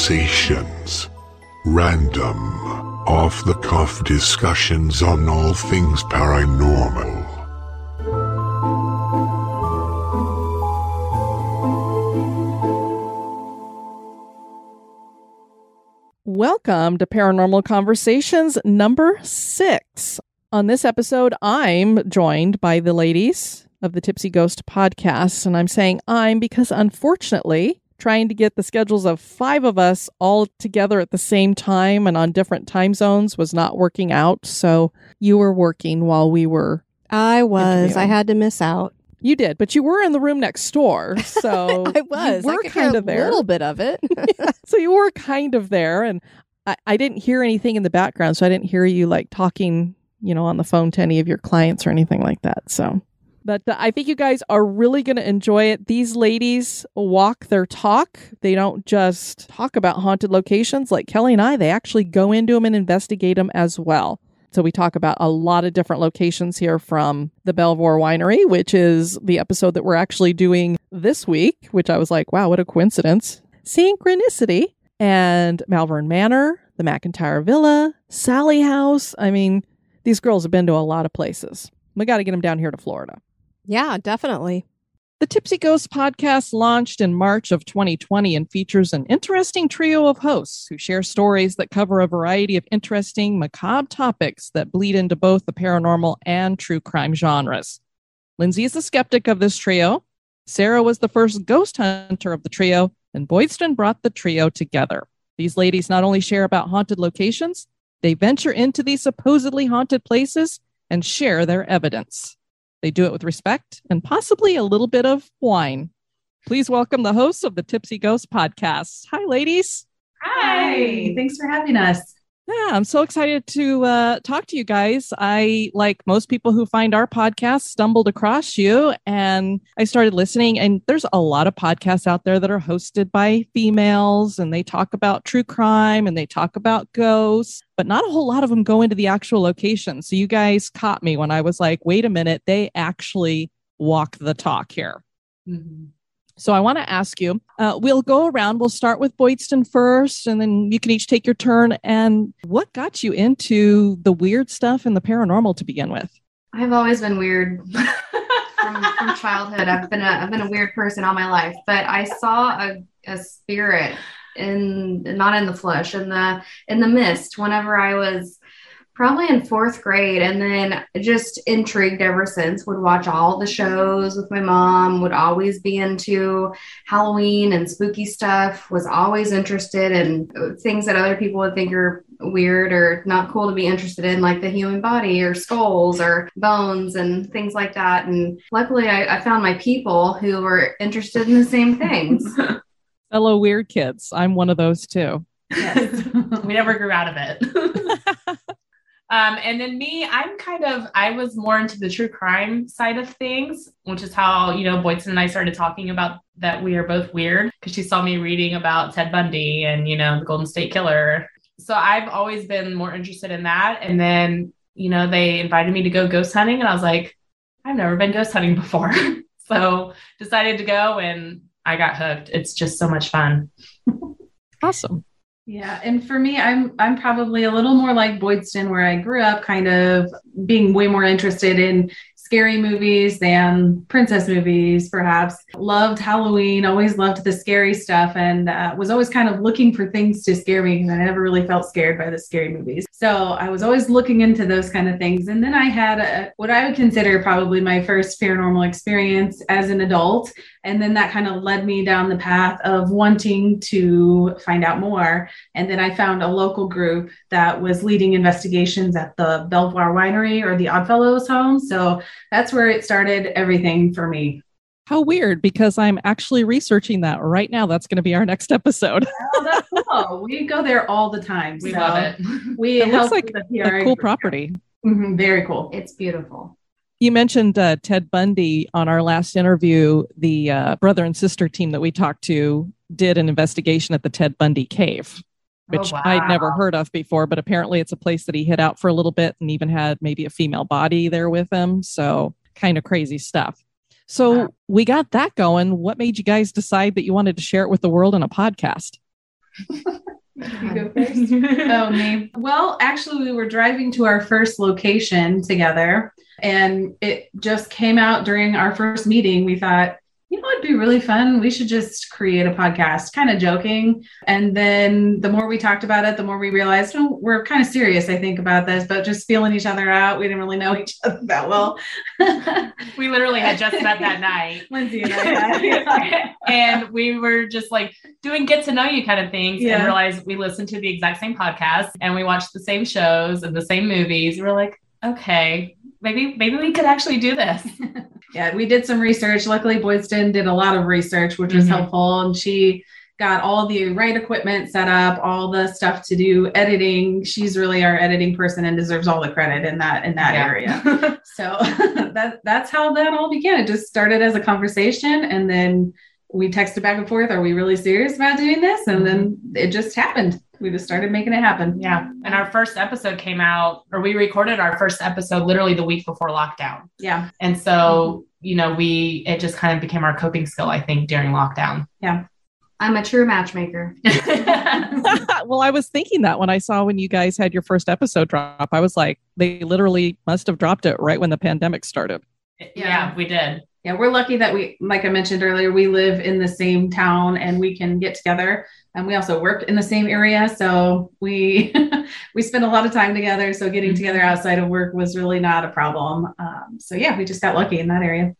Conversations. Random, off the cuff discussions on all things paranormal. Welcome to Paranormal Conversations number six. On this episode, I'm joined by the ladies of the Tipsy Ghost podcast. And I'm saying I'm because unfortunately, trying to get the schedules of five of us all together at the same time and on different time zones was not working out. So you were working while we were. I was. I had to miss out. You did, but you were in the room next door. So I was. You were kind of there. a little bit of it. so you were kind of there and I, I didn't hear anything in the background so i didn't hear you like talking you know on the phone to any of your clients or anything like that so but i think you guys are really going to enjoy it these ladies walk their talk they don't just talk about haunted locations like kelly and i they actually go into them and investigate them as well so we talk about a lot of different locations here from the Belvoir Winery, which is the episode that we're actually doing this week, which I was like, wow, what a coincidence. Synchronicity. And Malvern Manor, the McIntyre Villa, Sallie House. I mean, these girls have been to a lot of places. We got to get them down here to Florida. Yeah, definitely. The Tipsy Ghost podcast launched in March of 2020 and features an interesting trio of hosts who share stories that cover a variety of interesting, macabre topics that bleed into both the paranormal and true crime genres. Lindsay is the skeptic of this trio. Sarah was the first ghost hunter of the trio, and Boydston brought the trio together. These ladies not only share about haunted locations, they venture into these supposedly haunted places and share their evidence. They do it with respect and possibly a little bit of wine. Please welcome the hosts of the Tipsy Ghost podcast. Hi, ladies. Hi, thanks for having us. Yeah, I'm so excited to uh, talk to you guys. I, like most people who find our podcast, stumbled across you and I started listening. And there's a lot of podcasts out there that are hosted by females and they talk about true crime and they talk about ghosts, but not a whole lot of them go into the actual location. So you guys caught me when I was like, wait a minute, they actually walk the talk here. So I want to ask you. Uh, we'll go around. We'll start with Boydston first, and then you can each take your turn. And what got you into the weird stuff and the paranormal to begin with? I've always been weird from, from childhood. I've been a I've been a weird person all my life, but I saw a, a spirit in not in the flesh in the in the mist whenever I was probably in fourth grade and then just intrigued ever since would watch all the shows with my mom would always be into halloween and spooky stuff was always interested in uh, things that other people would think are weird or not cool to be interested in like the human body or skulls or bones and things like that and luckily i, I found my people who were interested in the same things Fellow weird kids. I'm one of those too. Yes. we never grew out of it. um, and then me, I'm kind of, I was more into the true crime side of things, which is how, you know, Boydston and I started talking about that we are both weird because she saw me reading about Ted Bundy and, you know, the Golden State Killer. So I've always been more interested in that. And then, you know, they invited me to go ghost hunting and I was like, I've never been ghost hunting before. so decided to go and I got hooked. It's just so much fun. Awesome. Yeah, and for me, I'm I'm probably a little more like Boydston, where I grew up, kind of being way more interested in scary movies than princess movies, perhaps. Loved Halloween, always loved the scary stuff, and uh, was always kind of looking for things to scare me because I never really felt scared by the scary movies. So I was always looking into those kind of things. And then I had a, what I would consider probably my first paranormal experience as an adult. And then that kind of led me down the path of wanting to find out more. And then I found a local group that was leading investigations at the Belvoir Winery or the Oddfellows home. So that's where it started everything for me. How weird, because I'm actually researching that right now. That's going to be our next episode. Oh, that's cool. we go there all the time. We so love it. We It looks like a cool group. property. Mhm, very cool. It's beautiful. You mentioned uh, Ted Bundy on our last interview. The uh, brother and sister team that we talked to did an investigation at the Ted Bundy cave, which Oh, I'd never heard of before, but apparently it's a place that he hid out for a little bit and even had maybe a female body there with him. So, kind of crazy stuff. So, Wow. we got that going. What made you guys decide that you wanted to share it with the world in a podcast? You go first. oh, me. Well, actually, we were driving to our first location together, and it just came out during our first meeting. We thought, you know, it'd be really fun. We should just create a podcast, kind of joking. And then the more we talked about it, the more we realized, oh, we're kind of serious, I think, about this, but just feeling each other out. We didn't really know each other that well. We literally had just met that night. Lindsay and I. and we were just like doing get to know you kind of things Yeah. and realized we listened to the exact same podcast and we watched the same shows and the same movies. We were like, okay, maybe maybe we could actually do this. yeah, we did some research. Luckily, Boydston did a lot of research, which was Mhm. helpful. And she got all the right equipment set up, all the stuff to do editing. She's really our editing person and deserves all the credit in that in that Yeah. area. So that that's how that all began. It just started as a conversation, and then we texted back and forth. Are we really serious about doing this? And then it just happened. We just started making it happen. yeah. And our first episode came out, or we recorded our first episode literally the week before lockdown. Yeah. And so, you know, we it just kind of became our coping skill, I think, during lockdown. Yeah. I'm a true matchmaker. well, I was thinking that when I saw when you guys had your first episode drop, I was like, they literally must have dropped it right when the pandemic started. yeah, we did. Yeah, we're lucky that we, like I mentioned earlier, we live in the same town and we can get together. And we also work in the same area, so we we spend a lot of time together. So getting together outside of work was really not a problem. Um, so yeah, we just got lucky in that area.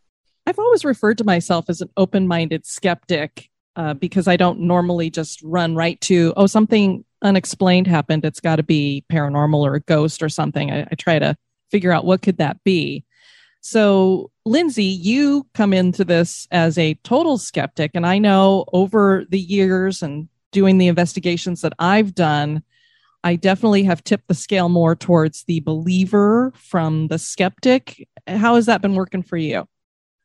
I've always referred to myself as an open minded skeptic uh, because I don't normally just run right to, oh, something unexplained happened. It's got to be paranormal or a ghost or something. I, I try to figure out what could that be. So, Lindsay, you come into this as a total skeptic. And I know over the years and doing the investigations that I've done, I definitely have tipped the scale more towards the believer from the skeptic. How has that been working for you?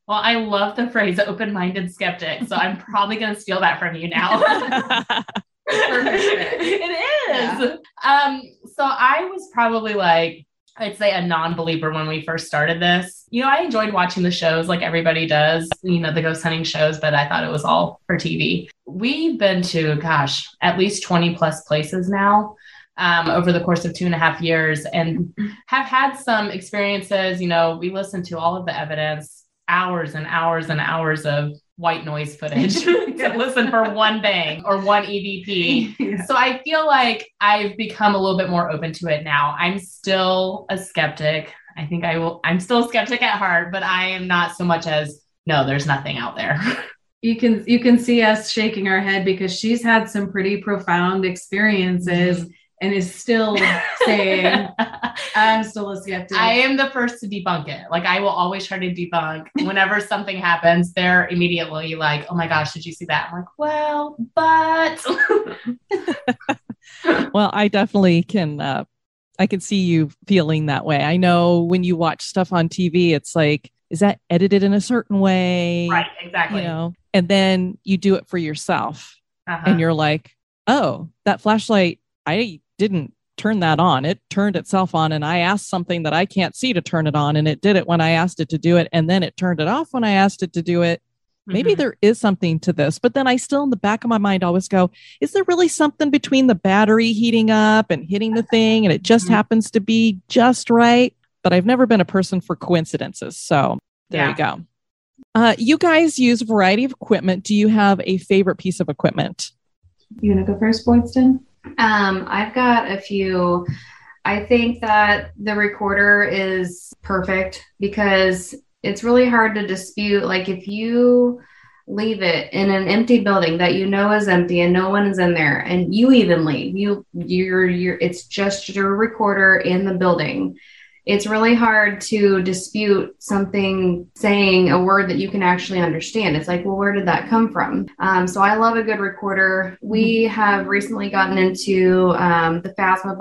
Well, I love the phrase open minded skeptic. So I'm probably going to steal that from you now. it is. Um, so I was probably like, I'd say a non believer when we first started this. You know, I enjoyed watching the shows like everybody does, you know, the ghost hunting shows, but I thought it was all for TV. We've been to, gosh, at least 20 plus places now. Um, over the course of two and a half years, and have had some experiences. You know, we listened to all of the evidence, hours and hours and hours of white noise footage to listen for one bang or one EVP. Yeah. So I feel like I've become a little bit more open to it now. I'm still a skeptic. I think I will, I'm still a skeptic at heart, but I am not so much as, no, there's nothing out there. You can you can see us shaking our head because she's had some pretty profound experiences mm-hmm. And is still saying, "I'm still a skeptic." I am the first to debunk it. Like I will always try to debunk whenever something happens. They're immediately like, "Oh my gosh, did you see that?" I'm like, "Well, but well, I definitely can. Uh, I can see you feeling that way. I know when you watch stuff on TV, it's like, is that edited in a certain way? right, exactly." You know, and then you do it for yourself, Uh-huh. and you're like, oh, that flashlight, I didn't turn that on. It turned itself on, and I asked something that I can't see to turn it on, and it did it when I asked it to do it, and then it turned it off when I asked it to do it. Maybe Mhm. there is something to this, but then I still, in the back of my mind, always go, is there really something between the battery heating up and hitting the thing and it just Mhm. happens to be just right? but I've never been a person for coincidences. So there Yeah. you go. Uh, you guys use a variety of equipment. Do you have a favorite piece of equipment? You want to go first, Boydston? Um, I've got a few. I think that the recorder is perfect because it's really hard to dispute. Like if you leave it in an empty building that you know is empty and no one is in there, and you even leave, you you're you're it's just your recorder in the building. It's really hard to dispute something saying a word that you can actually understand. It's like, well, where did that come from? Um, so I love a good recorder. We have recently gotten into um, the Phasma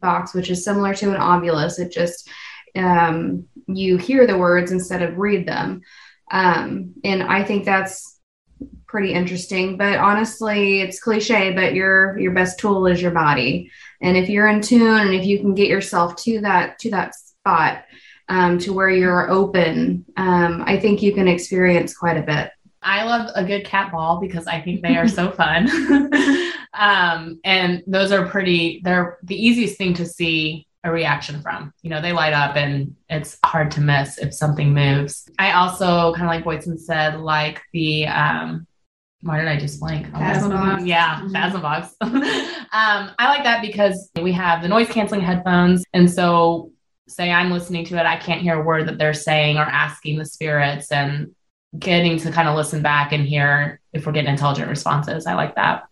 box, which is similar to an Ovilus. It just um, you hear the words instead of read them, um, and I think that's pretty interesting. But honestly, it's cliche, but your your best tool is your body, and if you're in tune and if you can get yourself to that to that spot um, to where you're open, um, I think you can experience quite a bit. I love a good cat ball because I think they are so fun. um, and those are pretty, they're the easiest thing to see a reaction from. You know, they light up and it's hard to miss if something moves. I also, kind of like Boydston said, like the, um, why did I just blank? Phasma. Yeah, Mhm. Phasma um, I like that because we have the noise canceling headphones. And so, say I'm listening to it, I can't hear a word that they're saying or asking the spirits. And getting to kind of listen back and hear if we're getting intelligent responses. I like that.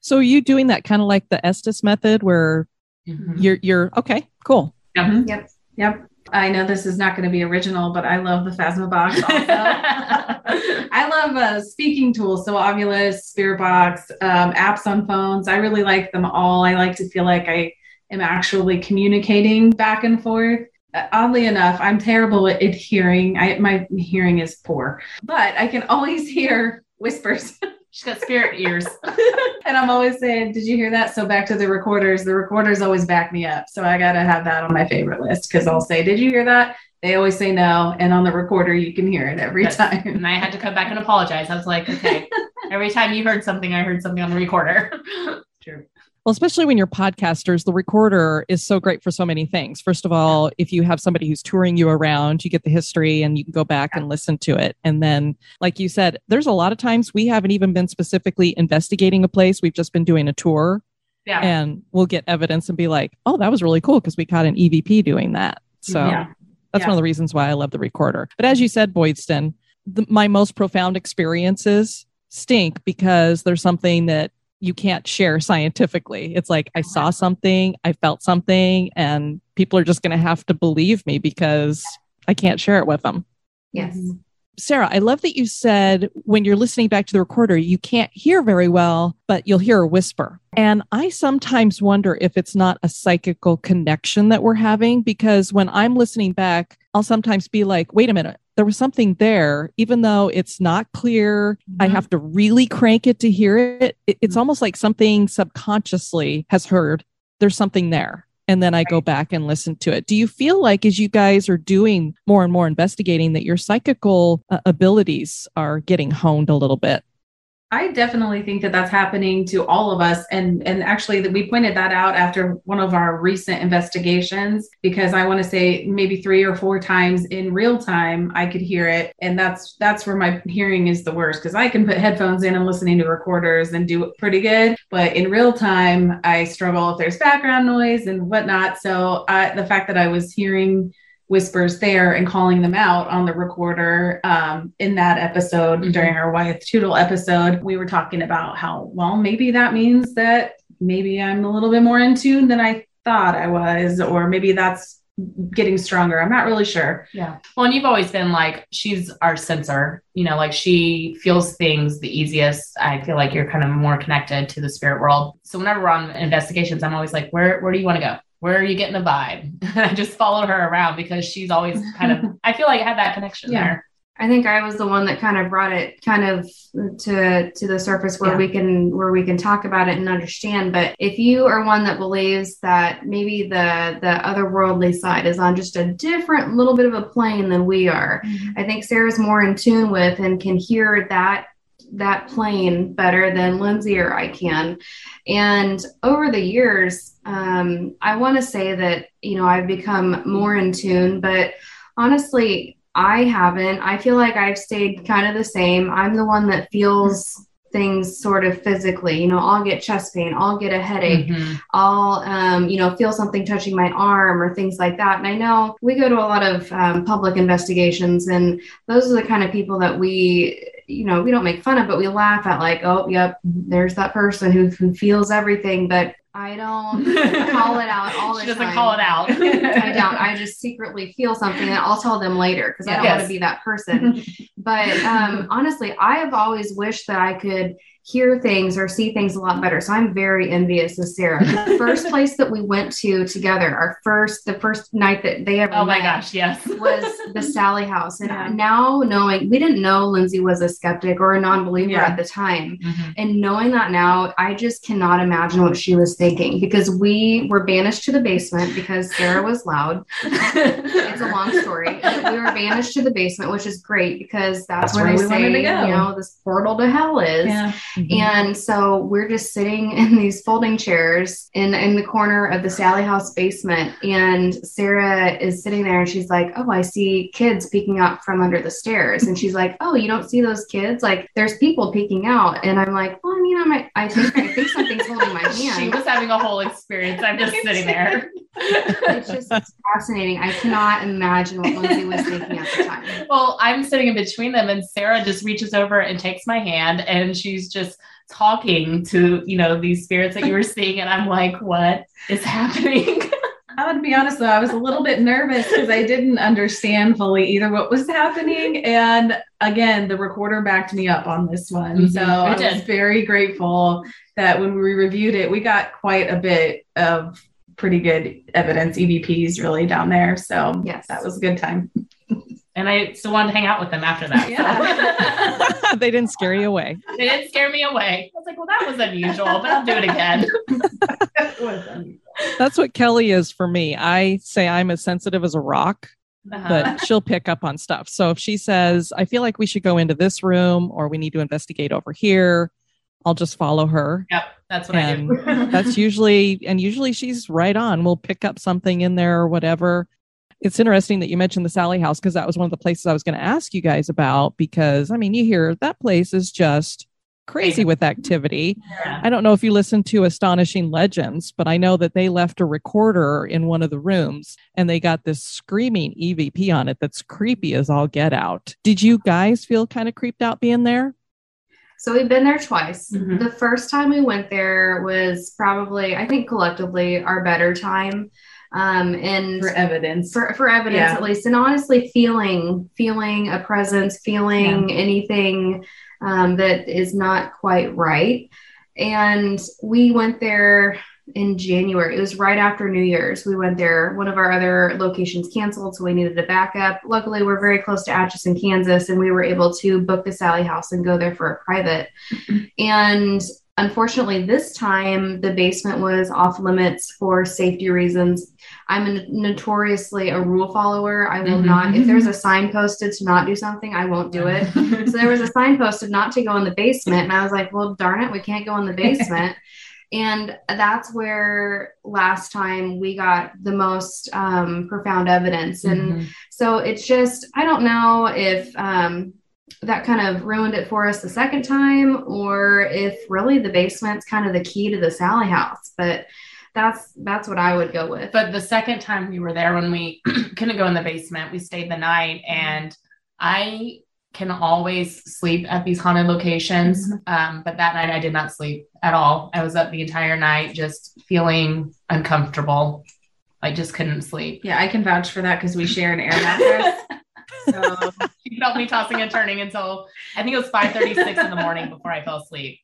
So are you doing that kind of like the Estes method where Mhm. you're you're okay, cool. Mhm. Yep. Yep. I know this is not going to be original, but I love the Phasma box also. I love uh, speaking tools. So Ovilus, Spirit Box, um, apps on phones. I really like them all. I like to feel like I am actually communicating back and forth. Uh, oddly enough, I'm terrible at, at hearing. I, my hearing is poor, but I can always hear whispers. She's got spirit ears. and I'm always saying, Did you hear that? So back to the recorders. The recorders always back me up. So I got to have that on my favorite list because I'll say, Did you hear that? They always say no. And on the recorder, you can hear it every time. And I had to come back and apologize. I was like, okay, every time you heard something, I heard something on the recorder. True. Well, especially when you're podcasters, the recorder is so great for so many things. First of all, if you have somebody who's touring you around, you get the history and you can go back and listen to it. And then, like you said, there's a lot of times we haven't even been specifically investigating a place. We've just been doing a tour Yeah. and we'll get evidence and be like, oh, that was really cool because we caught an EVP doing that. Mm-hmm. So Yeah. that's Yeah. one of the reasons why I love the recorder. But as you said, Boydston, the, my most profound experiences stink because there's something that you can't share scientifically. It's like I saw something, I felt something, and people are just going to have to believe me because I can't share it with them. Yes. Mhm. Sarah, I love that you said when you're listening back to the recorder, you can't hear very well, but you'll hear a whisper. And I sometimes wonder if it's not a psychical connection that we're having because when I'm listening back, I'll sometimes be like, wait a minute, there was something there, even though it's not clear. I Mhm. have to really crank it to hear it. It- It's almost like something subconsciously has heard there's something there. And then I go back and listen to it. Do you feel like as you guys are doing more and more investigating that your psychical uh, abilities are getting honed a little bit? I definitely think that that's happening to all of us, and and actually that we pointed that out after one of our recent investigations because I want to say maybe three or four times in real time I could hear it, and that's that's where my hearing is the worst because I can put headphones in and listening to recorders and do it pretty good, but in real time I struggle if there's background noise and whatnot. So I, the fact that I was hearing whispers there and calling them out on the recorder um, in that episode Mhm. during our Wyeth Tootle episode. We were talking about how, well, maybe that means that maybe I'm a little bit more in tune than I thought I was, or maybe that's getting stronger. I'm not really sure. Yeah. Well, and you've always been like, she's our sensor, you know, like she feels things the easiest. I feel like you're kind of more connected to the spirit world. So whenever we're on investigations, I'm always like, where, where do you want to go? Where are you getting the vibe? I just follow her around because she's always kind of, I feel like I have that connection Yeah. there. I think I was the one that kind of brought it kind of to to the surface where Yeah. we can where we can talk about it and understand. But if you are one that believes that maybe the the otherworldly side is on just a different little bit of a plane than we are, mm-hmm. I think Sarah's more in tune with and can hear that that plane better than Lindsay or I can. And over the years, um, I want to say that, you know, I've become more in tune, but honestly, I haven't. I feel like I've stayed kind of the same. I'm the one that feels things sort of physically. You know, I'll get chest pain, I'll get a headache, Mhm. I'll, um, you know, feel something touching my arm or things like that. And I know we go to a lot of um, public investigations, and those are the kind of people that we, you know, we don't make fun of, but we laugh at, like, oh, yep, there's that person who, who feels everything. But I don't call it out all the She doesn't time. call it out. I don't. I just secretly feel something and I'll tell them later because I don't want to be that person. But um, honestly, I have always wished that I could hear things or see things a lot better. So I'm very envious of Sarah. The first place that we went to together, our first, the first night that they ever Oh my gosh, yes. was the Sallie House. And Yeah. now knowing, we didn't know Lindsay was a skeptic or a non-believer Yeah. at the time. Mhm. And knowing that now, I just cannot imagine what she was thinking because we were banished to the basement because Sarah was loud. It's a long story. we were banished to the basement, which is great because that's, That's where, where they we say, you know, this portal to hell is. Yeah. Mm-hmm. And so we're just sitting in these folding chairs in in the corner of the Sallie House basement, and Sarah is sitting there, and she's like, "Oh, I see kids peeking out from under the stairs," and she's like, "Oh, you don't see those kids? Like, there's people peeking out." And I'm like, "Well, I mean, I might, I think, I think something's holding my hand. She was having a whole experience. I'm just sitting there. It's just fascinating. I cannot imagine what Lindsay was thinking at the time. Well, I'm sitting in between them, and Sarah just reaches over and takes my hand, and she's just talking to you know these spirits that you were seeing, and I'm like, what is happening? I would be honest though, I was a little bit nervous because I didn't understand fully either what was happening. And again, the recorder backed me up on this one. Mhm, So it I was very grateful that when we reviewed it, we got quite a bit of pretty good evidence, EVPs really down there. So Yes. that was a good time. and I still wanted to hang out with them after that. so. they didn't scare you away. they didn't scare me away. I was like, well, that was unusual, but I'll do it again. That's what Kelly is for me. I say I'm as sensitive as a rock, Uh-huh. but she'll pick up on stuff. So if she says, I feel like we should go into this room or we need to investigate over here, I'll just follow her. yep, that's what I do. that's usually, and usually she's right on. We'll pick up something in there or whatever. It's interesting that you mentioned the Sallie House because that was one of the places I was going to ask you guys about. Because I mean, you hear that place is just crazy with activity. Yeah. I don't know if you listened to Astonishing Legends, but I know that they left a recorder in one of the rooms and they got this screaming EVP on it that's creepy as all get out. Did you guys feel kind of creeped out being there? So we've been there twice. Mhm. The first time we went there was probably, I think, collectively our better time. Um, and For evidence. for, for evidence Yeah. at least. And honestly feeling feeling a presence feeling anything um, that is not quite right. And we went there in january. It was right after new year's. We went there. One of our other locations canceled so we needed a backup. Luckily we're very close to atchison kansas and we were able to book the sallie house and go there for a private. And unfortunately this time the basement was off limits for safety reasons I'm a notoriously a rule follower. I will Mhm. not, if there's a sign posted to not do something, I won't do it. so there was a sign posted not to go in the basement. And I was like, well, darn it, we can't go in the basement. and that's where last time we got the most um, profound evidence. And Mhm. so it's just, I don't know if um, that kind of ruined it for us the second time or if really the basement's kind of the key to the Sallie house. But that's that's what I would go with. But the second time we were there, when we couldn't go in the basement, we stayed the night, and I can always sleep at these haunted locations. Um, but that night, I did not sleep at all. I was up the entire night, just feeling uncomfortable. I just couldn't sleep. Yeah, I can vouch for that because we share an air mattress. so She felt me tossing and turning until I think it was 5:36 in the morning before I fell asleep.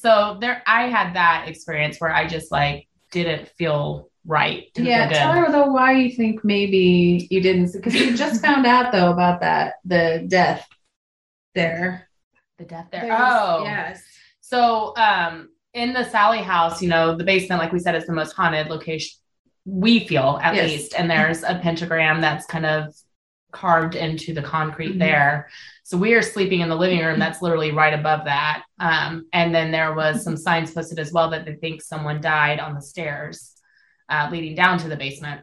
So there, I had that experience where I just like didn't feel right. Didn't yeah, feel tell her though why you think maybe you didn't because you just found out though about that the death there. The death there. There's- oh, yes. So, um, in the Sallie house, you know, the basement, like we said, is the most haunted location we feel at Yes. least. And there's a pentagram that's kind of carved into the concrete Mhm. there. So we are sleeping in the living room that's literally right above that. Um, and then there was some signs posted as well that they think someone died on the stairs. uh, leading down to the basement.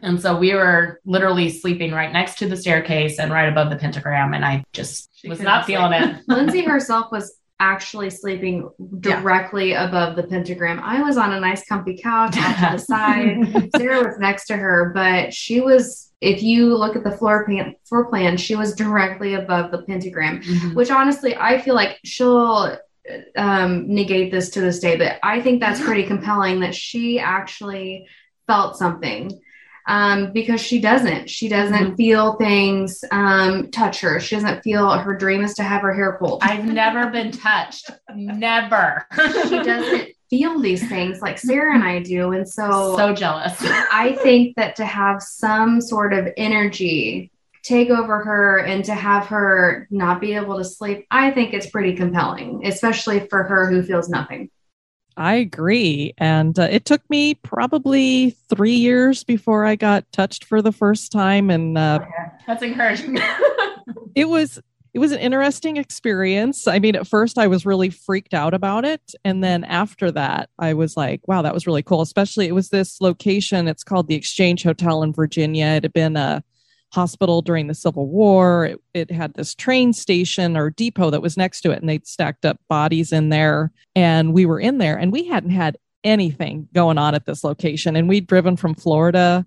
And so we were literally sleeping right next to the staircase and right above the pentagram. And I just She was not feeling it. Lindsay herself was actually sleeping Yeah. directly above the pentagram. I was on a nice comfy couch off to the side. Sarah was next to her, but she was, if you look at the floor plan, floor plan, she was directly above the pentagram, Mhm. which honestly, I feel like she'll um, negate this to this day, but I think that's pretty compelling that she actually felt something. Um, because she doesn't, she doesn't feel things um, touch her. She doesn't feel her dream is to have her hair pulled. I've never been touched. Never. she doesn't feel these things like Sarah and I do. And so, so jealous. I think that to have some sort of energy take over her and to have her not be able to sleep, I think it's pretty compelling, especially for her who feels nothing. I agree. And uh, it took me probably three years before I got touched for the first time. And uh, That's encouraging. it was it was an interesting experience. I mean, at first I was really freaked out about it, and then after that, I was like, "Wow, that was really cool." Especially, it was this location. It's called the Exchange Hotel in Virginia. It had been a hospital during the Civil War. It, it had this train station or depot that was next to it, and they'd stacked up bodies in there. And we were in there, and we hadn't had anything going on at this location, and we'd driven from Florida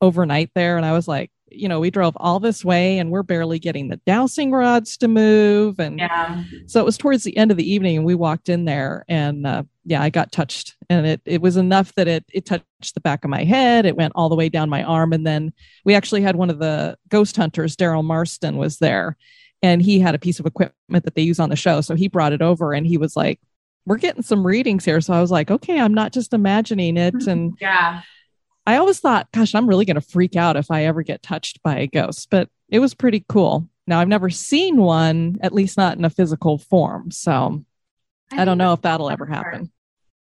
overnight there, and I was like you know, we drove all this way and we're barely getting the dowsing rods to move. And yeah. so it was towards the end of the evening and we walked in there and uh, yeah, I got touched and it, it was enough that it, it touched the back of my head. It went all the way down my arm. And then we actually had one of the ghost hunters, Daryl Marston was there and he had a piece of equipment that they use on the show. So he brought it over and he was like, we're getting some readings here. So I was like, okay, I'm not just imagining it. And Yeah. I always thought, gosh, I'm really going to freak out if I ever get touched by a ghost, but it was pretty cool. Now, I've never seen one, at least not in a physical form. So I, don't know if that'll ever happen.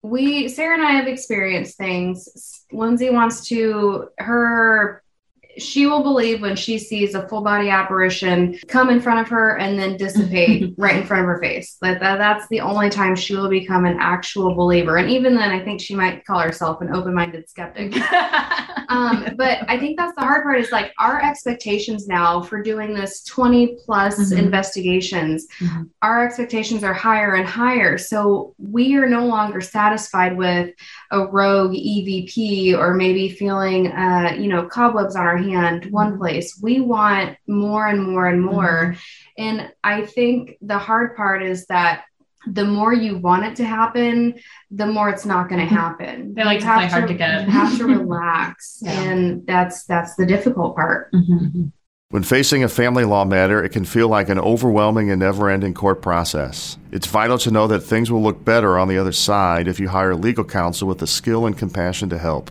We, Sarah and I have experienced things. Lindsay wants to, her, she will believe when she sees a full body apparition come in front of her and then dissipate right in front of her face. That, that that's the only time she will become an actual believer. And even then, I think she might call herself an open minded skeptic. um, but I think that's the hard part is like our expectations now for doing this 20 plus Mhm. investigations, Mhm. our expectations are higher and higher. So we are no longer satisfied with a rogue EVP or maybe feeling, uh, you know, cobwebs on our hand one mm-hmm. place. We want more and more and mm-hmm. more. And I think the hard part is that the more you want it to happen, the more it's not going to mm-hmm. happen. They like You to play have hard to get. You have to relax, Yeah. and that's that's the difficult part. When facing a family law matter, it can feel like an overwhelming and never ending court process. It's vital to know that things will look better on the other side if you hire legal counsel with the skill and compassion to help.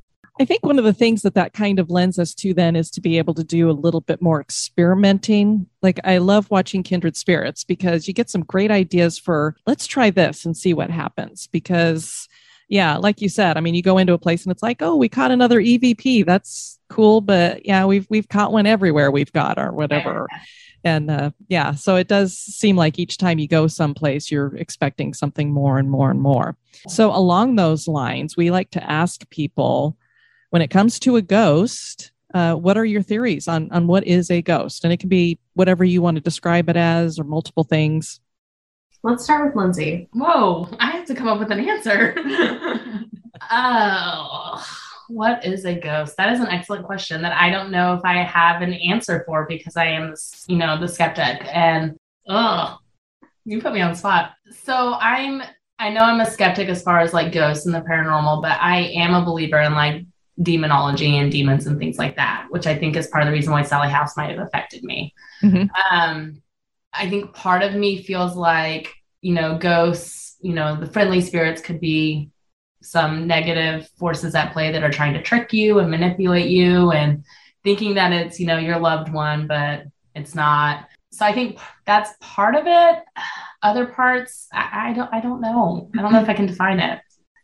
I think one of the things that that kind of lends us to then is to be able to do a little bit more experimenting. Like I love watching Kindred Spirits because you get some great ideas for let's try this and see what happens. Because yeah, like you said, I mean, you go into a place and it's like, oh, we caught another EVP. That's cool, but yeah, we've we've caught one everywhere we've got or whatever. And uh, yeah, so it does seem like each time you go someplace, you're expecting something more and more and more. So along those lines, we like to ask people when it comes to a ghost, uh, what are your theories on on what is a ghost? And it can be whatever you want to describe it as, or multiple things. Let's start with Lindsay. Whoa, I have to come up with an answer. oh, what is a ghost? That is an excellent question that I don't know if I have an answer for because I am, you know, the skeptic. And oh, you put me on the spot. So I'm, I know I'm a skeptic as far as like ghosts and the paranormal, but I am a believer in like demonology and demons and things like that, which I think is part of the reason why Sallie House might have affected me. Mhm. Um, I think part of me feels like, you know, ghosts, you know, the friendly spirits could be some negative forces at play that are trying to trick you and manipulate you and thinking that it's, you know, your loved one, but it's not. so I think that's part of it. Other parts, I, I don't I don't know. I don't know if I can define it.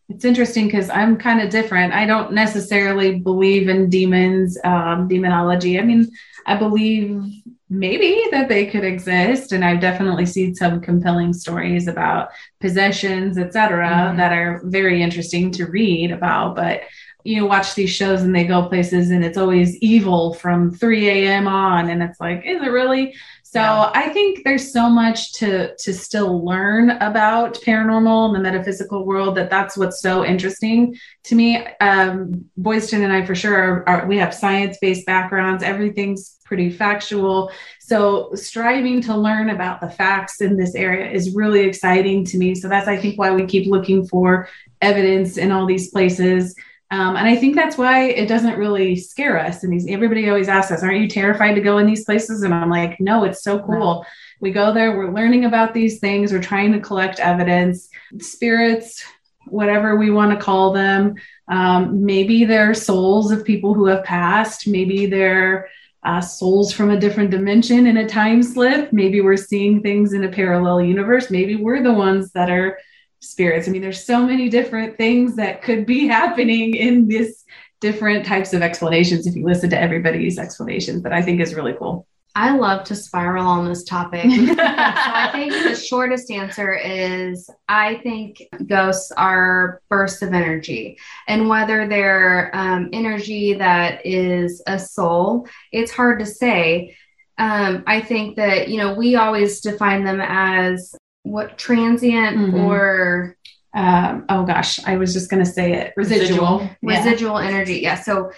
It's interesting because I'm kind of different. I don't necessarily believe in demons, um, demonology. I mean, I believe maybe that they could exist, and I've definitely seen some compelling stories about possessions, etc., Mhm. that are very interesting to read about. But you watch these shows and they go places, and it's always evil from 3 a.m. on, and it's like, is it really? So Yeah. I think there's so much to to still learn about paranormal and the metaphysical world that that's what's so interesting to me. Um, Boydston and I for sure are, are we have science based backgrounds. Everything's pretty factual. So striving to learn about the facts in this area is really exciting to me. So that's I think why we keep looking for evidence in all these places. Um, and I think that's why it doesn't really scare us. And these everybody always asks us, "Aren't you terrified to go in these places?" And I'm like, "No, it's so cool. We go there. We're learning about these things. We're trying to collect evidence, spirits, whatever we want to call them. Um, maybe they're souls of people who have passed. Maybe they're uh, souls from a different dimension in a time slip. Maybe we're seeing things in a parallel universe. Maybe we're the ones that are spirits. I mean, there's so many different things that could be happening in this different types of explanations if you listen to everybody's explanations that I think is really cool. I love to spiral on this topic. so I think the shortest answer is I think ghosts are bursts of energy. And whether they're um, energy that is a soul, it's hard to say. Um, I think that, you know, we always define them as what transient Mhm. or Um, oh gosh, I was just going to say it residual. Residual. Yeah. residual energy. Yeah. So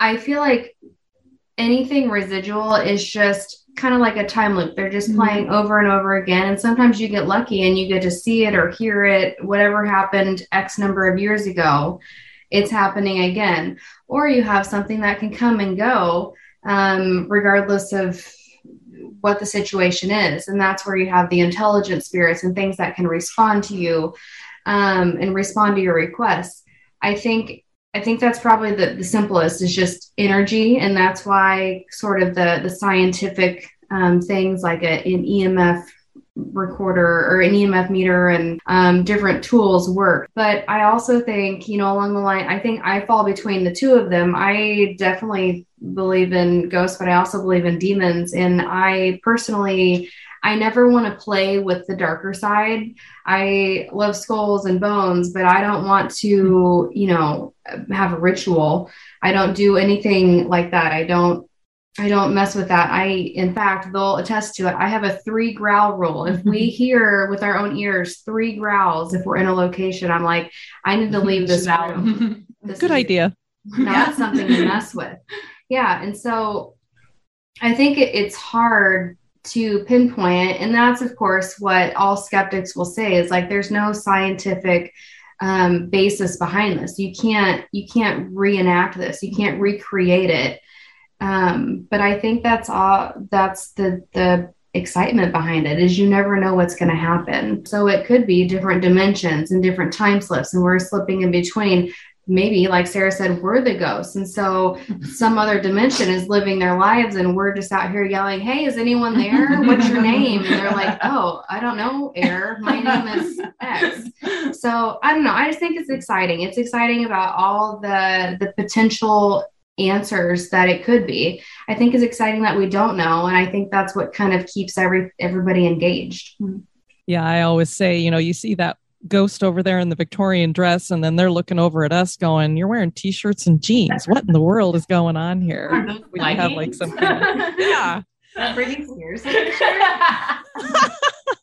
I feel like anything residual is just kind of like a time loop. They're just Mhm. playing over and over again. And sometimes you get lucky and you get to see it or hear it, whatever happened X number of years ago, it's happening again. Or you have something that can come and go, um, regardless of what the situation is. And that's where you have the intelligent spirits and things that can respond to you um, and respond to your requests. I think I think that's probably the, the simplest is just energy, and that's why sort of the the scientific um, things like a, an EMF recorder or an EMF meter and um, different tools work. But I also think, you know, along the line, I think I fall between the two of them. I definitely believe in ghosts, but I also believe in demons. And I personally, I never want to play with the darker side. I love skulls and bones, but I don't want to, you know, have a ritual. I don't do anything like that. I don't I don't mess with that. I, in fact, they'll attest to it. I have a three growl rule. If we hear with our own ears three growls, if we're in a location, I'm like, I need to leave this out. room. This Good idea. not something to mess with. Yeah. And so I think it, it's hard to pinpoint. And that's, of course, what all skeptics will say is like, there's no scientific um, basis behind this. You can't, you can't reenact this. You can't recreate it. Um, but I think that's all, that's the, the, excitement behind it is you never know what's going to happen. So it could be different dimensions and different time slips and we're slipping in between. Maybe like sarah said we're the ghosts. And so some other dimension is living their lives and we're just out here yelling hey is anyone there? What's your name? And they're like oh i don't know air. My name is x. So i don't know. I just think it's exciting. It's exciting about all the the potential answers that it could be i think is exciting that we don't know and i think that's what kind of keeps every everybody engaged Yeah, I always say, you know, you see that ghost over there in the Victorian dress, and then they're looking over at us going, You're wearing t shirts and jeans. What in the world is going on here? Are those We have like leggings? some kind of, yeah. Britney Spears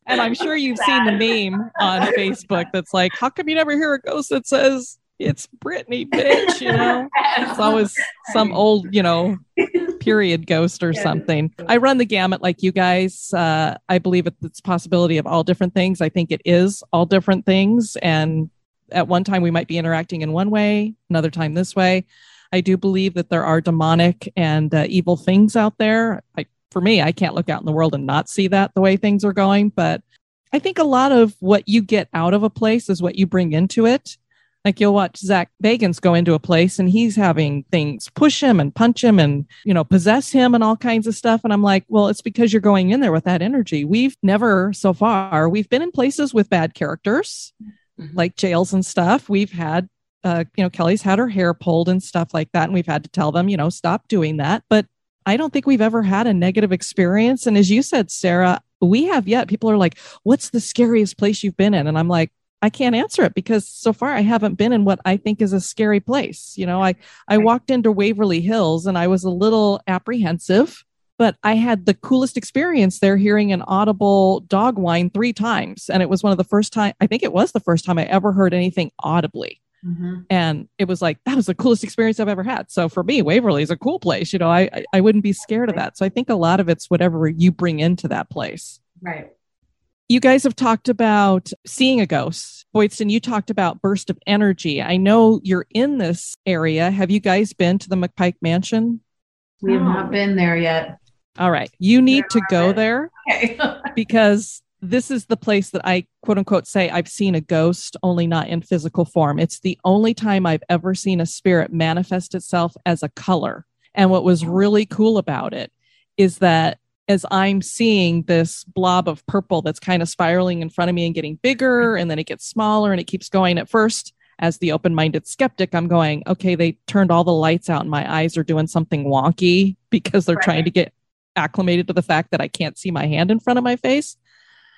And I'm sure you've seen the meme on Facebook that's like, How come you never hear a ghost that says it's Britney, bitch? You know, it's always some old, you know, period ghost or something. I run the gamut like you guys. Uh, I believe it's possibility of all different things. I think it is all different things. And at one time we might be interacting in one way, another time this way. I do believe that there are demonic and uh, evil things out there. I, for me, I can't look out in the world and not see that the way things are going. But I think a lot of what you get out of a place is what you bring into it. Like you'll watch Zach Bagans go into a place and he's having things push him and punch him and, you know, possess him and all kinds of stuff. And I'm like, well, it's because you're going in there with that energy. We've never so far, we've been in places with bad characters, Mhm. like jails and stuff. We've had, uh, you know, Kelly's had her hair pulled and stuff like that. And we've had to tell them, you know, stop doing that. But I don't think we've ever had a negative experience. And as you said, Sarah, we have yet. People are like, what's the scariest place you've been in? And I'm like, I can't answer it because so far I haven't been in what I think is a scary place. You know, I I walked into Waverly Hills and I was a little apprehensive, but I had the coolest experience there hearing an audible dog whine 3 times and it was one of the first time I think it was the first time I ever heard anything audibly Mhm. and it was like that was the coolest experience I've ever had. So for me, Waverly is a cool place. You know, I- I wouldn't be scared of that. So I think a lot of it's whatever you bring into that place. Right. You guys have talked about seeing a ghost. Boydston, you talked about burst of energy. I know you're in this area. Have you guys been to the McPike Mansion? We have not been there yet. All right. You need to go there Okay. because this is the place that I quote unquote say I've seen a ghost, only not in physical form. It's the only time I've ever seen a spirit manifest itself as a color. And what was really cool about it is that as I'm seeing this blob of purple that's kind of spiraling in front of me and getting bigger, and then it gets smaller and it keeps going. At first. As the open minded skeptic, I'm going, okay, they turned all the lights out and my eyes are doing something wonky because they're trying to get acclimated to the fact that I can't see my hand in front of my face.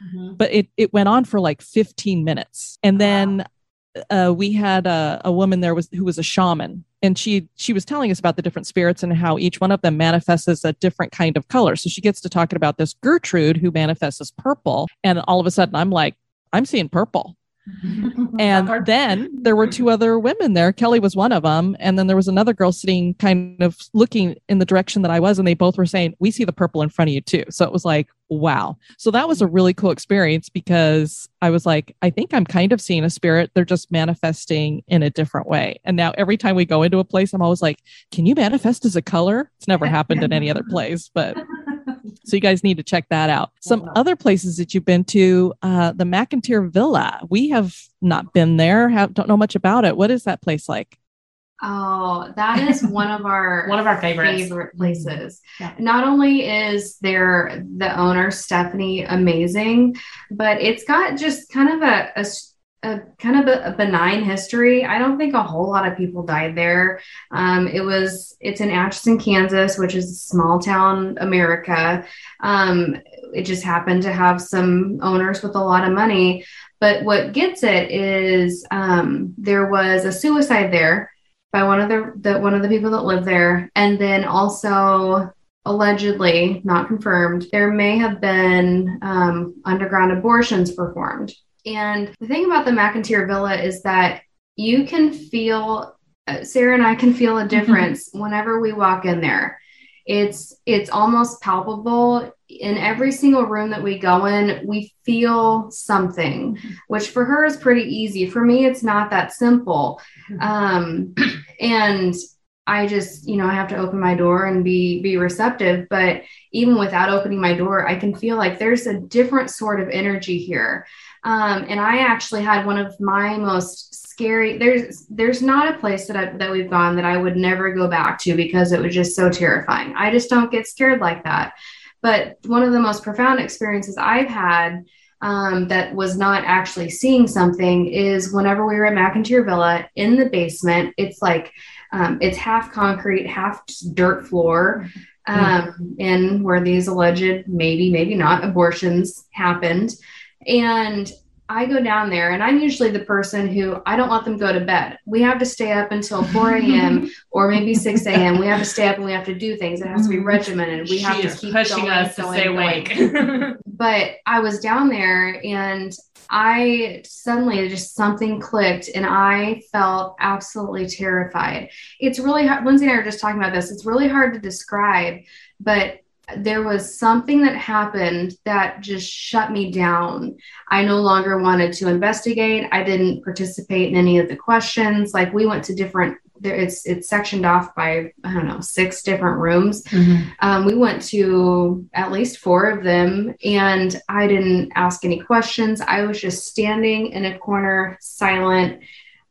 Mhm. but it, it went on for like 15 minutes. And then uh, we had a, a woman there was who was a shaman and she she was telling us about the different spirits and how each one of them manifests as a different kind of color. So she gets to talking about this gertrude who manifests as purple and all of a sudden i'm like i'm seeing purple Mm-hmm. and then there were two other women there. Kelly was one of them. And then there was another girl sitting kind of looking in the direction that I was. And they both were saying, We see the purple in front of you too. So it was like, wow. So that was a mm-hmm. really cool experience because I was like, I think I'm kind of seeing a spirit. They're just manifesting in a different way. And now every time we go into a place, I'm always like, Can you manifest as a color? It's never happened in any other place, but so you guys need to check that out. Some Wow. other places that you've been to, uh, the McInteer Villa. We have not been there. Have don't know much about it. What is that place like? Oh, that is one of our One of our favorites. favorite places. Yeah. Not only is there the owner Stephanie amazing, but it's got just kind of a, a s- a kind of a, benign history. I don't think a whole lot of people died there. Um, it was it's in Atchison, Kansas, which is a small town America. Um, it just happened to have some owners with a lot of money. But what gets it is um, there was a suicide there by one of the, the one of the people that live there, and then also allegedly, not confirmed, there may have been um, underground abortions performed. And the thing about the McInteer Villa is that you can feel uh, Sarah and I can feel a difference whenever we walk in there. It's it's almost palpable in every single room that we go in. We feel something, which for her is pretty easy. For me, it's not that simple. Um, and I just you know I have to open my door and be be receptive. But even without opening my door, I can feel like there's a different sort of energy here. Um, and I actually had one of my most scary. There's there's not a place that I, that we've gone that I would never go back to because it was just so terrifying. I just don't get scared like that. But one of the most profound experiences I've had um, that was not actually seeing something is whenever we were at McInteer Villa in the basement. It's like um, it's half concrete, half dirt floor. Um, and where these alleged, maybe, maybe not abortions happened. And I go down there, and I'm usually the person who I don't let them go to bed. We have to stay up until 4 a.m. or maybe 6 a.m. We have to stay up and we have to do things. It has to be mm-hmm. regimented. We have she to keep pushing going, us to going, stay going. awake. But I was down there, and I suddenly just something clicked, and I felt absolutely terrified. It's really hard. Lindsay and I were just talking about this. It's really hard to describe, but there was something that happened that just shut me down. I no longer wanted to investigate. I didn't participate in any of the questions. Like we went to different there it's it's sectioned off by I don't know, six different rooms. Um, we went to at least four of them and I didn't ask any questions. I was just standing in a corner, silent.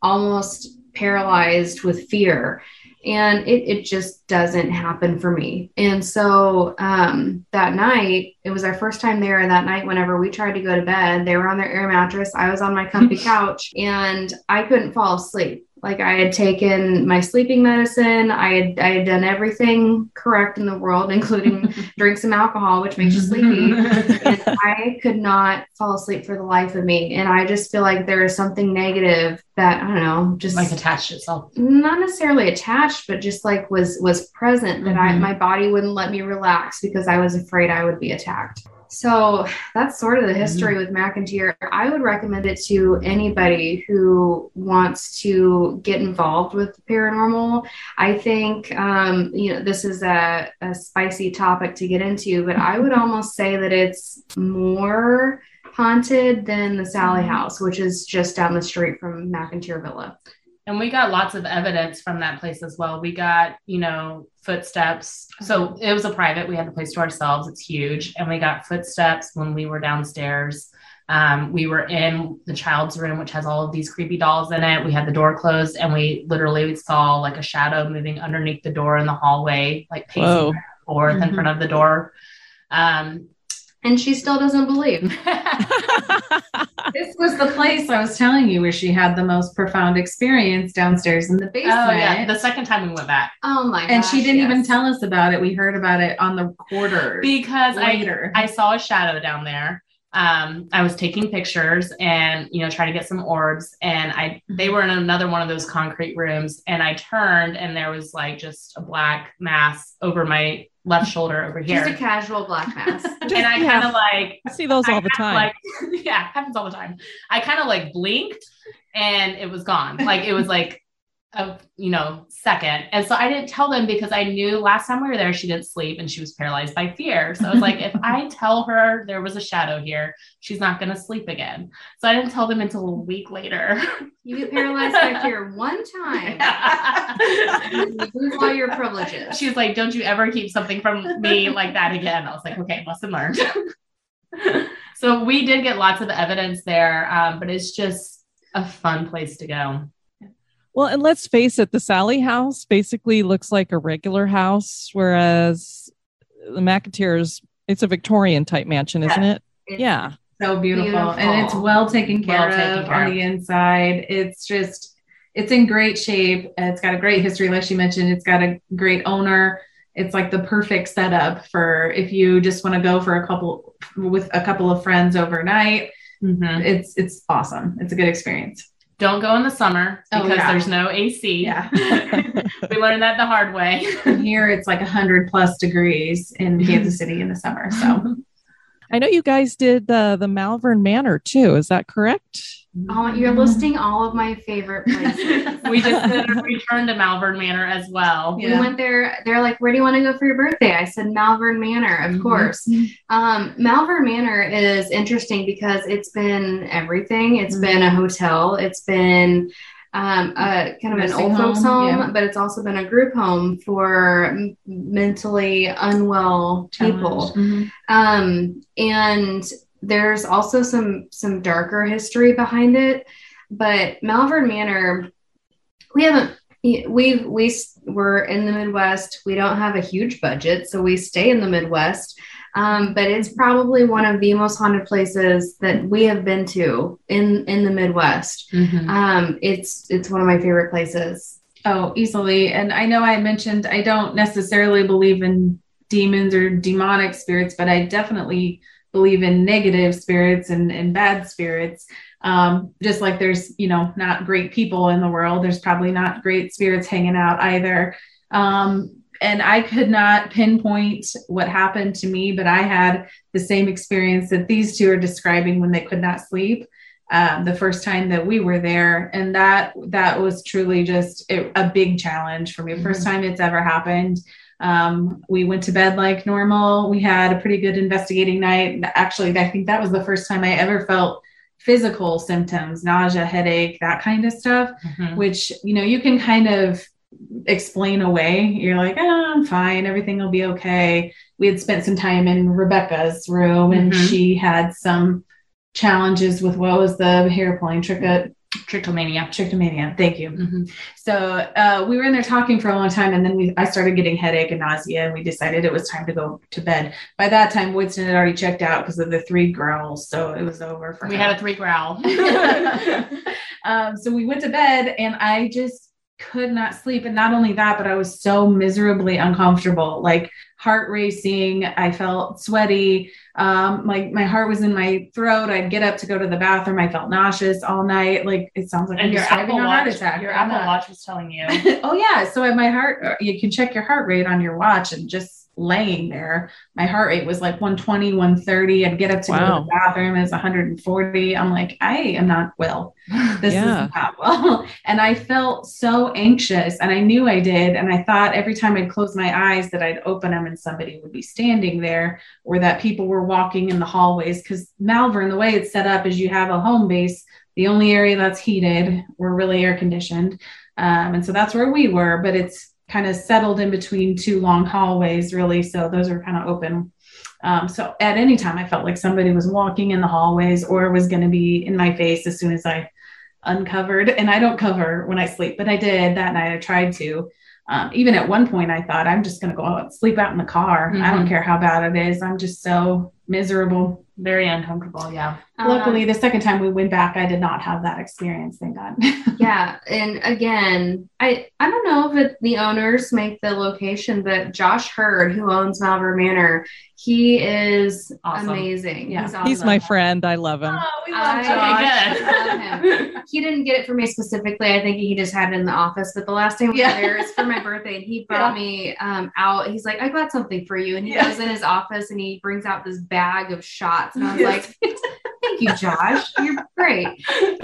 almost paralyzed with fear and it, it just doesn't happen for me. And so um, that night it was our first time there that night whenever we tried to go to bed. They were on their air mattress. I was on my comfy couch and i couldn't fall asleep like I had taken my sleeping medicine. I had I had done everything correct in the world, including drink some alcohol, which makes you sleepy. and I could not fall asleep for the life of me. And I just feel like there is something negative that I don't know, just like attached itself. not necessarily attached, but just like was was present that I Mhm. my body wouldn't let me relax because I was afraid I would be attacked. So that's sort of the history with McInteer. I would recommend it to anybody who wants to get involved with paranormal. I think, um, you know, this is a, a spicy topic to get into, but I would almost say that it's more haunted than the Sallie House, which is just down the street from McInteer Villa. And we got lots of evidence from that place as well. We got, you know, footsteps. So it was a private, we had the place to ourselves. It's huge. And we got footsteps when we were downstairs. Um, we were in the child's room, which has all of these creepy dolls in it. We had the door closed and we literally saw like a shadow moving underneath the door in the hallway, like pacing Whoa. back and forth in Mhm. front of the door. Um, And she still doesn't believe. This was the place I was telling you where she had the most profound experience downstairs in the basement. oh, yeah. The second time we went back. Oh my God. and she didn't even tell us about it. We heard about it on the quarter because later. I, I saw a shadow down there. Um, I was taking pictures and you know trying to get some orbs, and I they were in another one of those concrete rooms, and I turned and there was like just a black mass over my left shoulder over here, Just a casual black mass. and I Yeah. kind of like I see those I all the time. Like, yeah, happens all the time. I kind of like blinked and it was gone. Like it was like a you know second. And so I didn't tell them because I knew last time we were there she didn't sleep and she was paralyzed by fear. So I was like, if I tell her there was a shadow here, she's not gonna sleep again. So I didn't tell them until a week later. You get paralyzed by fear one time. you lose all your privileges. She's like, don't you ever keep something from me like that again. I was like, okay, lesson learned. so we did get lots of evidence there, um, but it's just a fun place to go. Well, and let's face it, the Sallie house basically looks like a regular house, whereas the McInteer's it's a Victorian type mansion, isn't it? It's Yeah. so beautiful. and it's well taken care Well taken of care on of. the inside. It's just it's in great shape. It's got a great history, like she mentioned. It's got a great owner. It's like the perfect setup for if you just want to go for a couple with a couple of friends overnight. Mhm. It's it's awesome. It's a good experience. Don't go in the summer Oh, because yeah. there's no AC. Yeah. we learned that the hard way. Here it's like 100 plus degrees in Kansas City in the summer. So I know you guys did the the Malvern Manor too. Is that correct? Oh, you're listing all of my favorite places. we just did a return to Malvern Manor as well. We went there. They're like, "Where do you want to go for your birthday?" I said, "Malvern Manor, of Mhm. course." Um, Malvern Manor is interesting because it's been everything. It's been a hotel. It's been um, a kind of an Nursing old folks home, home, yeah. but it's also been a group home for m- mentally unwell people. Mhm. Um, and there's also some some darker history behind it. But Malvern Manor, we haven't we we we're in the Midwest. We don't have a huge budget, so we stay in the Midwest. Um, but it's probably one of the most haunted places that we have been to in in the Midwest. Mhm. Um, it's it's one of my favorite places. Oh, easily. And I know I mentioned I don't necessarily believe in demons or demonic spirits, but I definitely believe in negative spirits and, and bad spirits. Um, just like there's, you know, not great people in the world, there's probably not great spirits hanging out either. Um, and I could not pinpoint what happened to me, but I had the same experience that these two are describing when they could not sleep um, the first time that we were there, and that that was truly just a, a big challenge for me. 1st time it's ever happened. Um, we went to bed like normal. We had a pretty good investigating night. Actually, I think that was the first time I ever felt physical symptoms, nausea, headache, that kind of stuff Mhm. which you know you can kind of explain away you're like oh, i'm fine everything will be okay we had spent some time in rebecca's room and Mhm. she had some challenges with what was the hair pulling trichot trichomania. Trichomania. Thank you. Mhm. So uh, we were in there talking for a long time, and then we I started getting headache and nausea, and we decided it was time to go to bed. By that time, Woodson had already checked out because of the three growls, so it was over for We him. had a three growl. um, so we went to bed, and I just could not sleep. And not only that, but I was so miserably uncomfortable, like heart racing. I felt sweaty. Um, like my heart was in my throat. I'd get up to go to the bathroom. I felt nauseous all night. Like it sounds like and I'm your Apple a heart Watch, attack. your Apple. Watch was telling you. oh yeah so my heart you can check your heart rate on your watch and just laying there. My heart rate was like 120 130 i'd get up to go to the bathroom it's 140 i'm like i am not well. This Yeah. is not well. And i felt so anxious and i knew i did. And i thought every time i'd close my eyes that i'd open them and somebody would be standing there or that people were walking in the hallways because malvern the way it's set up is you have a home base. The only area that's heated we're really air conditioned. Um, and so that's where we were, but it's kind of settled in between two long hallways, really. So those are kind of open. Um, so at any time, I felt like somebody was walking in the hallways or was going to be in my face as soon as I uncovered. And I don't cover when I sleep, but I did that night. I tried to. Um, even at one point, I thought I'm just going to go out sleep out in the car. I don't Mhm. care how bad it is. I'm just so miserable. Very uncomfortable. Yeah. Luckily, Um, the second time we went back, I did not have that experience. Thank God. yeah and again i i don't know if it, the owners make the location but josh hurd who owns malvern manor he is Awesome. amazing Yeah. he's, awesome. He's my friend. I love him. Oh, we I- Okay, I good. love he didn't get it for me specifically i think he just had it in the office but the last time we Yeah. were there it's for my birthday and he brought me um out he's like i got something for you and he Yeah. goes in his office and he brings out this bag of shots and i was Yes. like thank you josh you're great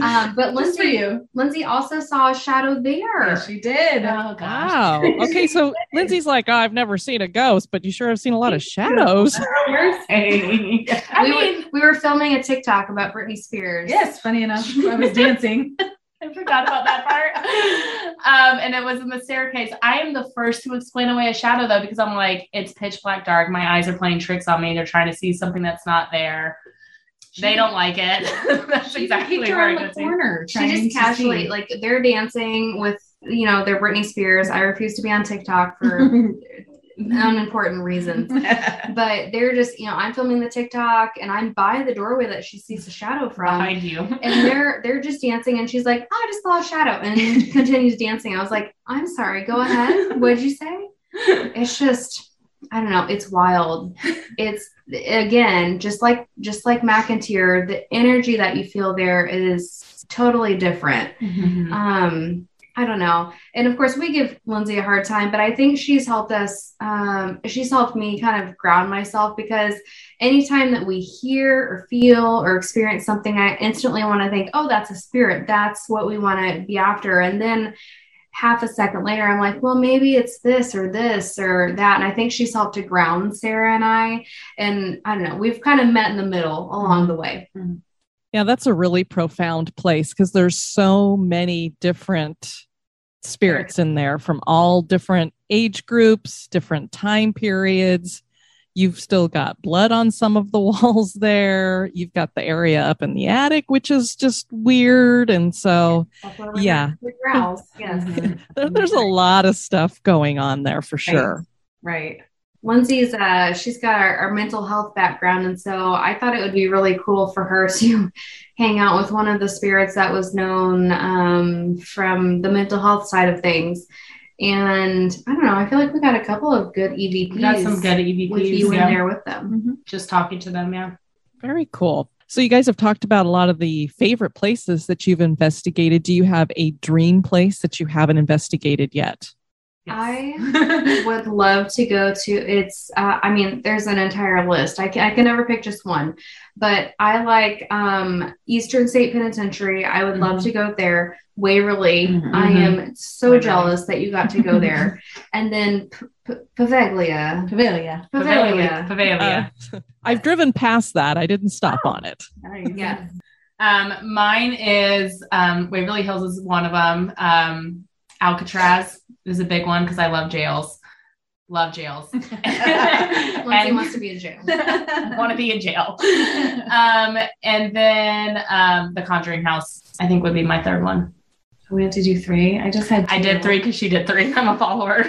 um but Just for lindsay you. lindsay also saw a shadow there Yes, she did. Oh gosh. Wow. Okay, so Lindsay's like, oh, I've never seen a ghost, but you sure have seen a lot of shadows. You're saying. I we, mean, were, we were filming a TikTok about Britney Spears. Yes, funny enough, I was dancing. I forgot about that part. Um, and it was in the staircase. I am the first to explain away a shadow though, because I'm like, it's pitch black dark. My eyes are playing tricks on me. They're trying to see something that's not there. They don't like it. that's She exactly where around the corner. She just casually, see. like, they're dancing with, you know, their Britney Spears. I refuse to be on TikTok for unimportant reasons. But they're just, you know, I'm filming the TikTok and I'm by the doorway that she sees a shadow from. behind you. and they're they're just dancing and she's like, oh, I just saw a shadow and continues dancing. I was like, I'm sorry, go ahead. What'd you say? It's just I don't know, it's wild. It's again, just like just like McInteer, the energy that you feel there is totally different. Mhm. Um, I don't know. And of course, we give Lindsay a hard time, but I think she's helped us. Um, she's helped me kind of ground myself because anytime that we hear or feel or experience something, I instantly want to think, oh, that's a spirit. That's what we want to be after. And then half a second later, I'm like, well, maybe it's this or this or that. And I think she's helped to ground Sarah and I. And I don't know, we've kind of met in the middle along the way. Yeah, that's a really profound place because there's so many different spirits in there from all different age groups, different time periods. You've still got blood on some of the walls there. You've got the area up in the attic, which is just weird. And so That's where we're Yeah. gonna- the growls. Yes. there, there's a lot of stuff going on there for sure. right. Lindsay's uh she's got our, our mental health background and so I thought it would be really cool for her to hang out with one of the spirits that was known um from the mental health side of things. And I don't know, I feel like we got a couple of good EVPs We got some good EVPs with you yeah. in there with them. Just talking to them, yeah. Very cool. So, you guys have talked about a lot of the favorite places that you've investigated. Do you have a dream place that you haven't investigated yet? I would love to go to it's uh, i mean there's an entire list I can, I can never pick just one but i like um eastern state penitentiary i would love Mhm. to go there waverly Mhm. i am so Waverly. jealous that you got to go there and then P- P- pavaglia Pavilia. pavaglia Pavalia. Uh, I've driven past that. I didn't stop on it. Nice. yeah Um, mine is um, Waverly Hills is one of them. Um, Alcatraz is a big one because I love jails. love jails. Lindsay And- wants to be in jail. want to be in jail. Um, and then um, the Conjuring House, I think, would be my third one. we have to do three. I just had. I did three because she did three. I'm a follower.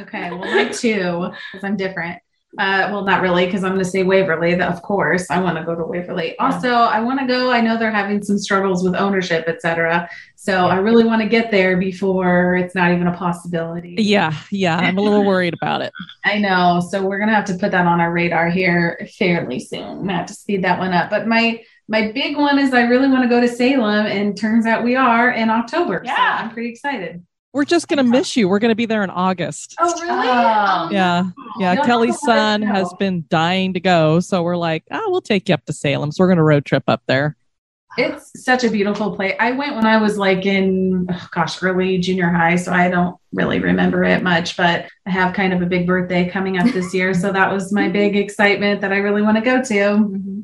Okay, well, my two because I'm different. Uh, well, not really, because I'm going to say Waverly. Of course I want to go to Waverly. Also, I want to go. I know they're having some struggles with ownership, etc. So I really want to get there before it's not even a possibility. Yeah, yeah. I'm a little worried about it. I know. So we're gonna have to put that on our radar here fairly soon. I'm gonna have to speed that one up. But my my big one is I really want to go to Salem, and turns out we are in October. So Yeah. I'm pretty excited. We're just going to miss you. We're going to be there in August. Oh, really? Um, oh. Yeah. Yeah. No, Kelly's no, no, son has been dying to go. So we're like, oh, we'll take you up to Salem. So we're going to road trip up there. It's such a beautiful place. I went when I was like in, oh, gosh, early junior high, so I don't really remember it much, but I have kind of a big birthday coming up this year. So that was my big excitement that I really want to go to. Mm-hmm.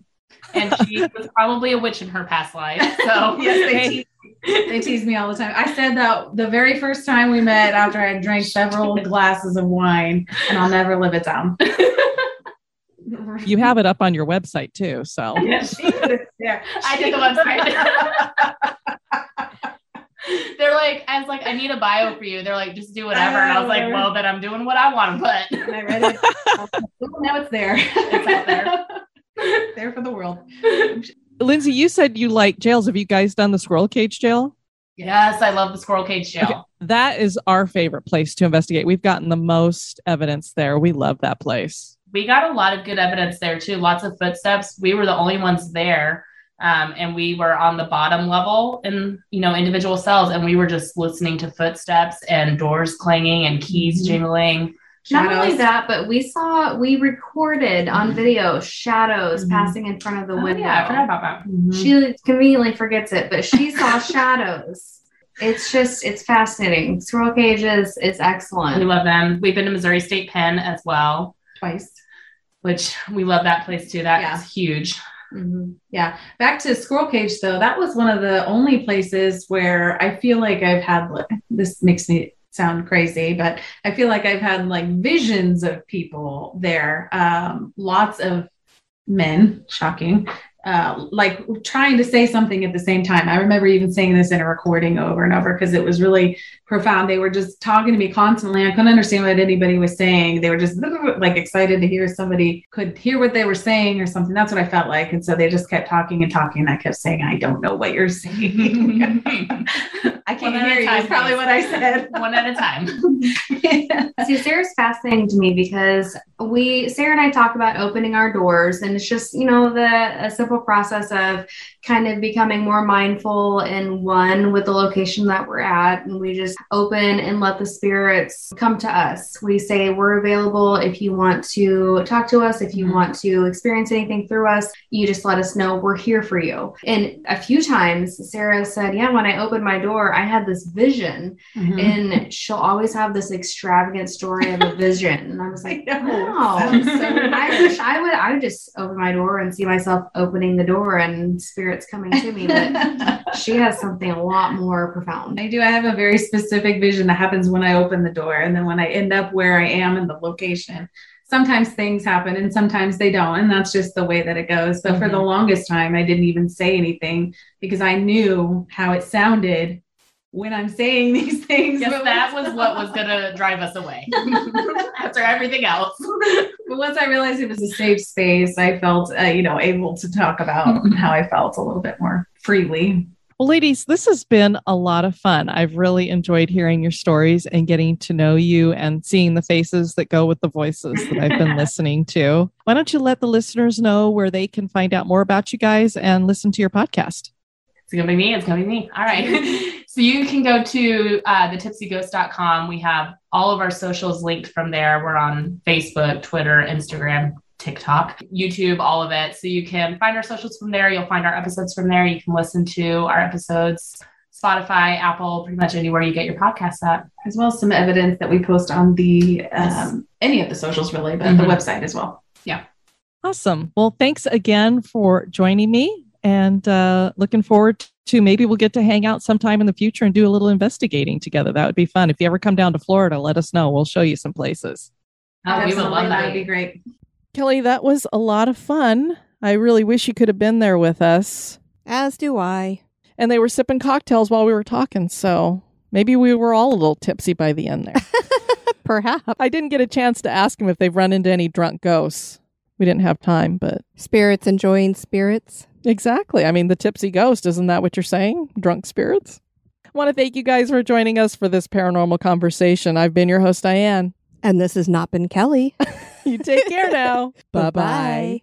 And she was probably a witch in her past life. So Yes, they tease, they tease me all the time. I said that the very first time we met after I had drank several glasses of wine, and I'll never live it down. You have it up on your website too. So Yes, she put it there. I did the website. They're like, I was like, I need a bio for you. They're like, just do whatever. And I was like, oh. well, then I'm doing what I want to put. And I read it. Oh, now it's there. It's out there. there for the world. Lindsay, you said you like jails. Have you guys done the squirrel cage jail? Yes, I love the squirrel cage jail. Okay. That is our favorite place to investigate. We've gotten the most evidence there. We love that place. We got a lot of good evidence there too. Lots of footsteps. We were the only ones there. Um, and we were on the bottom level in you know individual cells and we were just listening to footsteps and doors clanging and keys Mhm. Jingling Not only that, but we saw we recorded on video shadows Mhm. passing in front of the Oh, window. yeah, I forgot about that. Mhm. She conveniently forgets it, but she saw shadows. It's just it's fascinating. Squirrel cages is excellent. we love them we've been to missouri state pen as well Twice. which we love that place too that's Yeah. huge Mhm. Yeah. Back to Squirrel Cage, though, that was one of the only places where I feel like I've had like, this makes me sound crazy, but I feel like I've had like visions of people there. Um, lots of men, shocking, uh, like trying to say something at the same time. I remember even saying this in a recording over and over because it was really profound. They were just talking to me constantly. I couldn't understand what anybody was saying. They were just like excited to hear somebody could hear what they were saying or something. That's what I felt like. And so they just kept talking and talking. And I kept saying, I don't know what you're saying. I can't at a hear you. time, Is probably what I said. one at a time See, Sarah's fascinating to me because we, Sarah and I talk about opening our doors, and it's just, you know, the a process of kind of becoming more mindful and one with the location that we're at. And we just open and let the spirits come to us. We say we're available if you want to talk to us, if you Mhm. want to experience anything through us, you just let us know we're here for you. And a few times, Sarah said, Yeah, when I opened my door, I had this vision Mhm. and she'll always have this extravagant story of a vision. And I was like, I wow. So I wish I would I would just open my door and see myself opening the door and spirits coming to me. But she has something a lot more profound. I do. I have a very specific vision that happens when I open the door. And then when I end up where I am in the location, sometimes things happen and sometimes they don't. And that's just the way that it goes. But for the mm-hmm. longest time, I didn't even say anything because I knew how it sounded when I'm saying these things. Yes, But that was what was gonna drive us away after everything else. But once I realized it was a safe space, I felt, uh, you know, able to talk about how I felt a little bit more freely. Well, ladies, this has been a lot of fun. I've really enjoyed hearing your stories and getting to know you and seeing the faces that go with the voices that I've been listening to. Why don't you let the listeners know where they can find out more about you guys and listen to your podcast? It's gonna be me. It's gonna be me. All right. so you can go to uh, thetipsyghost.com. We have all of our socials linked from there. We're on Facebook, Twitter, Instagram, TikTok, YouTube, all of it. So you can find our socials from there. You'll find our episodes from there. You can listen to our episodes, Spotify, Apple, pretty much anywhere you get your podcasts at. as well as some evidence that we post on the um, any of the socials really, but the Mhm. website as well. Yeah. Awesome. Well, thanks again for joining me and uh, looking forward to maybe we'll get to hang out sometime in the future and do a little investigating together. That would be fun. If you ever come down to Florida, let us know. We'll show you some places. Oh, we would love that that. would be great. Kelly, that was a lot of fun. I really wish you could have been there with us. As do I. And they were sipping cocktails while we were talking, so maybe we were all a little tipsy by the end there. Perhaps. I didn't get a chance to ask them if they've run into any drunk ghosts. We didn't have time, but Spirits enjoying spirits. Exactly. I mean, the tipsy ghost, isn't that what you're saying? Drunk spirits? I want to thank you guys for joining us for this paranormal conversation. I've been your host, Diane. And this has not been Kelly. You take care now. Bye-bye.